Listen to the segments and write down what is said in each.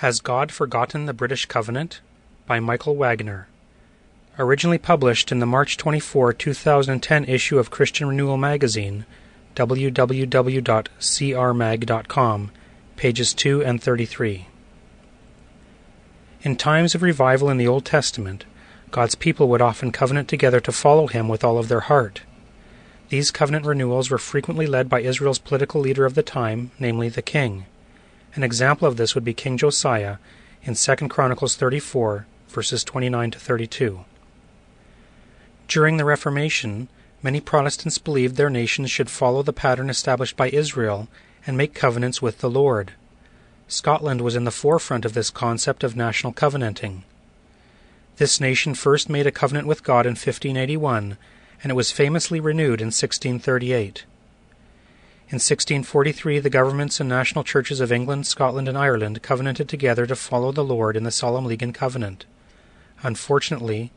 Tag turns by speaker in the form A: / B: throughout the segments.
A: Has God Forgotten the British Covenant? by Michael Wagner. Originally published in the March 24, 2010 issue of Christian Renewal magazine, www.crmag.com, pages 2 and 33. In times of revival in the Old Testament, God's people would often covenant together to follow Him with all of their heart. These covenant renewals were frequently led by Israel's political leader of the time, namely the king. An example of this would be King Josiah in 2 Chronicles 34, verses 29 to 32. During the Reformation, many Protestants believed their nations should follow the pattern established by Israel and make covenants with the Lord. Scotland was in the forefront of this concept of national covenanting. This nation first made a covenant with God in 1581, and it was famously renewed in 1638. In 1643, the governments and national churches of England, Scotland, and Ireland covenanted together to follow the Lord in the Solemn League and Covenant. Unfortunately,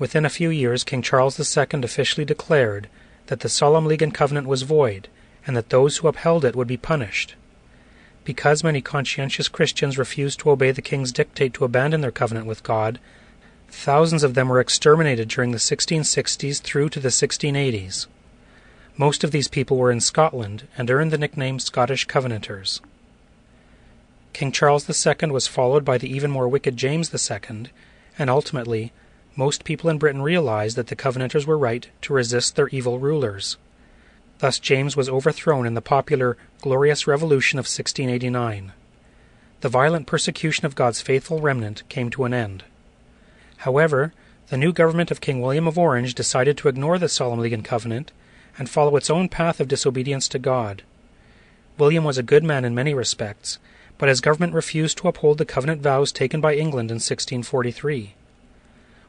A: within a few years, King Charles II officially declared that the Solemn League and Covenant was void, and that those who upheld it would be punished. Because many conscientious Christians refused to obey the king's dictate to abandon their covenant with God, thousands of them were exterminated during the 1660s through to the 1680s. Most of these people were in Scotland and earned the nickname Scottish Covenanters. King Charles II was followed by the even more wicked James II, and ultimately, most people in Britain realized that the Covenanters were right to resist their evil rulers. Thus, James was overthrown in the popular Glorious Revolution of 1689. The violent persecution of God's faithful remnant came to an end. However, the new government of King William of Orange decided to ignore the Solemn League and Covenant and follow its own path of disobedience to God. William was a good man in many respects, but his government refused to uphold the covenant vows taken by England in 1643.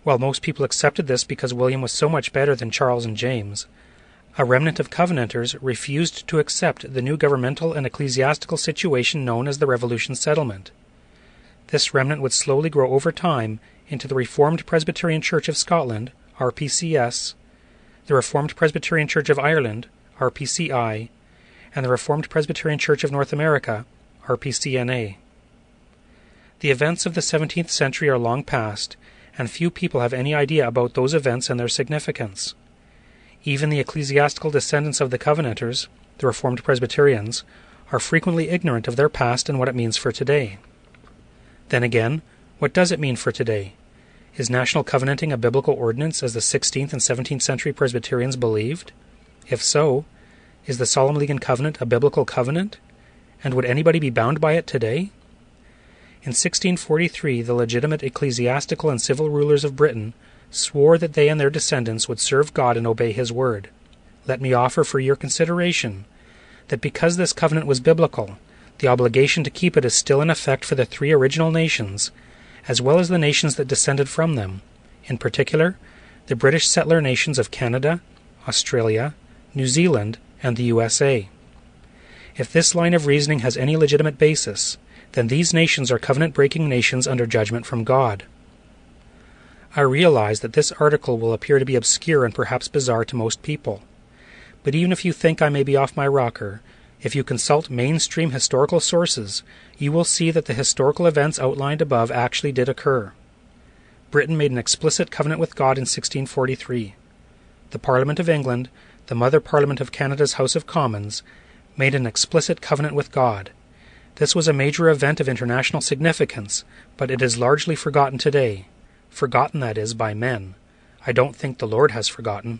A: While most people accepted this because William was so much better than Charles and James, a remnant of Covenanters refused to accept the new governmental and ecclesiastical situation known as the Revolution Settlement. This remnant would slowly grow over time into the Reformed Presbyterian Church of Scotland, RPCS, the Reformed Presbyterian Church of Ireland, RPCI, and the Reformed Presbyterian Church of North America, RPCNA. The events of the 17th century are long past, and few people have any idea about those events and their significance. Even the ecclesiastical descendants of the Covenanters, the Reformed Presbyterians, are frequently ignorant of their past and what it means for today. Then again, what does it mean for today? Is national covenanting a biblical ordinance as the 16th and 17th century Presbyterians believed? If so, is the Solemn League and Covenant a biblical covenant? And would anybody be bound by it today? In 1643, the legitimate ecclesiastical and civil rulers of Britain swore that they and their descendants would serve God and obey His word. Let me offer for your consideration that because this covenant was biblical, the obligation to keep it is still in effect for the three original nations as well as the nations that descended from them, in particular, the British settler nations of Canada, Australia, New Zealand, and the USA. If this line of reasoning has any legitimate basis, then these nations are covenant breaking nations under judgment from God. I realize that this article will appear to be obscure and perhaps bizarre to most people. But even if you think I may be off my rocker, if you consult mainstream historical sources, you will see that the historical events outlined above actually did occur. Britain made an explicit covenant with God in 1643. The Parliament of England, the mother Parliament of Canada's House of Commons, made an explicit covenant with God. This was a major event of international significance, but it is largely forgotten today. Forgotten, that is, by men. I don't think the Lord has forgotten.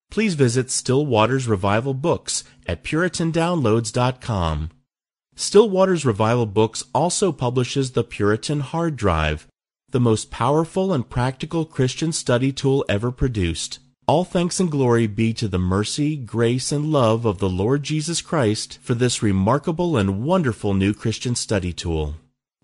B: please visit Still Waters Revival Books at PuritanDownloads.com. Still Waters Revival Books also publishes the Puritan Hard Drive, the most powerful and practical Christian study tool ever produced. All thanks and glory be to the mercy, grace, and love of the Lord Jesus Christ for this remarkable and wonderful new Christian study tool.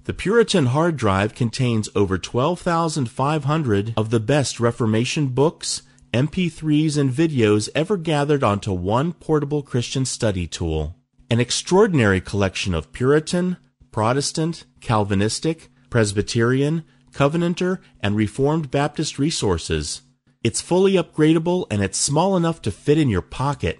B: The Puritan hard drive contains over 12,500 of the best Reformation books, MP3s, and videos ever gathered onto one portable Christian study tool. An extraordinary collection of Puritan, Protestant, Calvinistic, Presbyterian, Covenanter, and Reformed Baptist resources. It's fully upgradable and it's small enough to fit in your pocket.